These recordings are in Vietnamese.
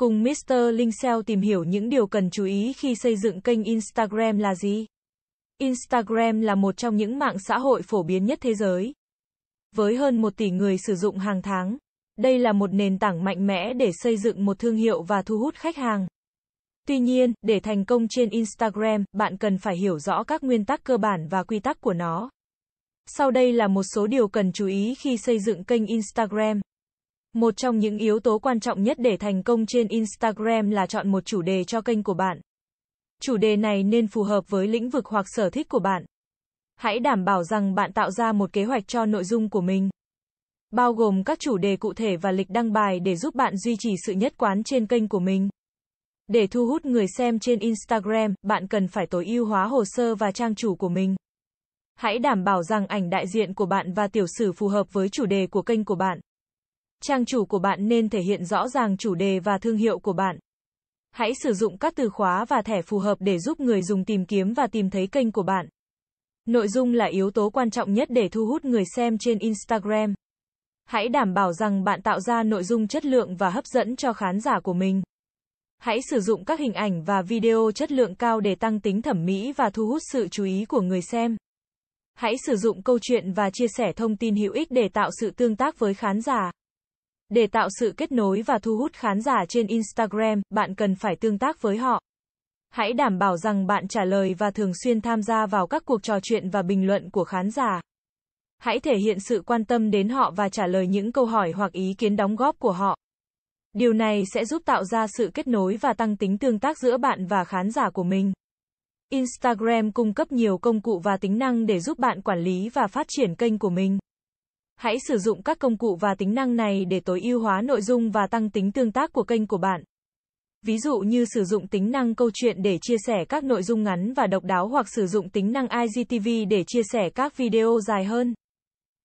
Cùng Mr. Linh tìm hiểu những điều cần chú ý khi xây dựng kênh Instagram là gì. Instagram là một trong những mạng xã hội phổ biến nhất thế giới. Với hơn 1 tỷ người sử dụng hàng tháng, đây là một nền tảng mạnh mẽ để xây dựng một thương hiệu và thu hút khách hàng. Tuy nhiên, để thành công trên Instagram, bạn cần phải hiểu rõ các nguyên tắc cơ bản và quy tắc của nó. Sau đây là một số điều cần chú ý khi xây dựng kênh Instagram. Một trong những yếu tố quan trọng nhất để thành công trên Instagram là chọn một chủ đề cho kênh của bạn. Chủ đề này nên phù hợp với lĩnh vực hoặc sở thích của bạn. Hãy đảm bảo rằng bạn tạo ra một kế hoạch cho nội dung của mình. Bao gồm các chủ đề cụ thể và lịch đăng bài để giúp bạn duy trì sự nhất quán trên kênh của mình. Để thu hút người xem trên Instagram, bạn cần phải tối ưu hóa hồ sơ và trang chủ của mình. Hãy đảm bảo rằng ảnh đại diện của bạn và tiểu sử phù hợp với chủ đề của kênh của bạn. Trang chủ của bạn nên thể hiện rõ ràng chủ đề và thương hiệu của bạn. Hãy sử dụng các từ khóa và thẻ phù hợp để giúp người dùng tìm kiếm và tìm thấy kênh của bạn. Nội dung là yếu tố quan trọng nhất để thu hút người xem trên Instagram. Hãy đảm bảo rằng bạn tạo ra nội dung chất lượng và hấp dẫn cho khán giả của mình. Hãy sử dụng các hình ảnh và video chất lượng cao để tăng tính thẩm mỹ và thu hút sự chú ý của người xem. Hãy sử dụng câu chuyện và chia sẻ thông tin hữu ích để tạo sự tương tác với khán giả. Để tạo sự kết nối và thu hút khán giả trên Instagram, bạn cần phải tương tác với họ. Hãy đảm bảo rằng bạn trả lời và thường xuyên tham gia vào các cuộc trò chuyện và bình luận của khán giả. Hãy thể hiện sự quan tâm đến họ và trả lời những câu hỏi hoặc ý kiến đóng góp của họ. Điều này sẽ giúp tạo ra sự kết nối và tăng tính tương tác giữa bạn và khán giả của mình. Instagram cung cấp nhiều công cụ và tính năng để giúp bạn quản lý và phát triển kênh của mình. Hãy sử dụng các công cụ và tính năng này để tối ưu hóa nội dung và tăng tính tương tác của kênh của bạn. Ví dụ như sử dụng tính năng câu chuyện để chia sẻ các nội dung ngắn và độc đáo hoặc sử dụng tính năng IGTV để chia sẻ các video dài hơn.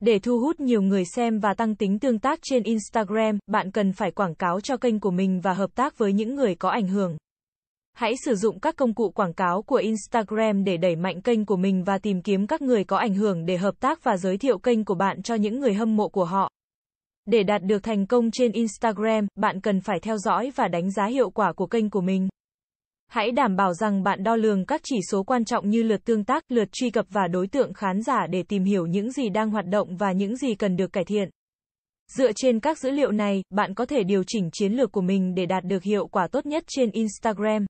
Để thu hút nhiều người xem và tăng tính tương tác trên Instagram, bạn cần phải quảng cáo cho kênh của mình và hợp tác với những người có ảnh hưởng. Hãy sử dụng các công cụ quảng cáo của Instagram để đẩy mạnh kênh của mình và tìm kiếm các người có ảnh hưởng để hợp tác và giới thiệu kênh của bạn cho những người hâm mộ của họ. Để đạt được thành công trên Instagram, bạn cần phải theo dõi và đánh giá hiệu quả của kênh của mình. Hãy đảm bảo rằng bạn đo lường các chỉ số quan trọng như lượt tương tác, lượt truy cập và đối tượng khán giả để tìm hiểu những gì đang hoạt động và những gì cần được cải thiện. Dựa trên các dữ liệu này, bạn có thể điều chỉnh chiến lược của mình để đạt được hiệu quả tốt nhất trên Instagram.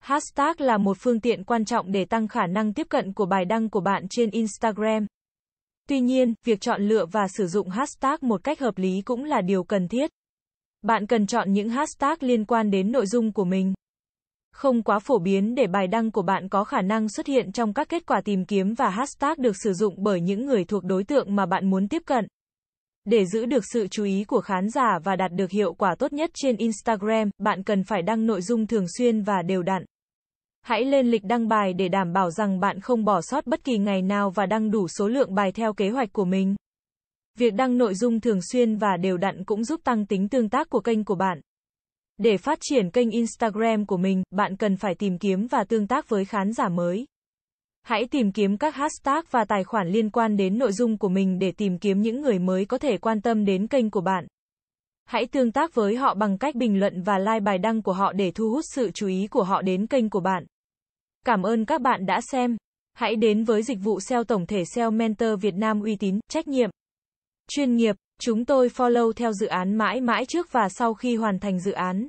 Hashtag là một phương tiện quan trọng để tăng khả năng tiếp cận của bài đăng của bạn trên Instagram. Tuy nhiên, việc chọn lựa và sử dụng hashtag một cách hợp lý cũng là điều cần thiết. Bạn cần chọn những hashtag liên quan đến nội dung của mình. Không quá phổ biến để bài đăng của bạn có khả năng xuất hiện trong các kết quả tìm kiếm và hashtag được sử dụng bởi những người thuộc đối tượng mà bạn muốn tiếp cận. Để giữ được sự chú ý của khán giả và đạt được hiệu quả tốt nhất trên Instagram, bạn cần phải đăng nội dung thường xuyên và đều đặn. Hãy lên lịch đăng bài để đảm bảo rằng bạn không bỏ sót bất kỳ ngày nào và đăng đủ số lượng bài theo kế hoạch của mình. Việc đăng nội dung thường xuyên và đều đặn cũng giúp tăng tính tương tác của kênh của bạn. Để phát triển kênh Instagram của mình, bạn cần phải tìm kiếm và tương tác với khán giả mới. Hãy tìm kiếm các hashtag và tài khoản liên quan đến nội dung của mình để tìm kiếm những người mới có thể quan tâm đến kênh của bạn. Hãy tương tác với họ bằng cách bình luận và like bài đăng của họ để thu hút sự chú ý của họ đến kênh của bạn. Cảm ơn các bạn đã xem. Hãy đến với dịch vụ SEO tổng thể SEO Mentor Việt Nam uy tín, trách nhiệm, chuyên nghiệp. Chúng tôi follow theo dự án mãi mãi trước và sau khi hoàn thành dự án.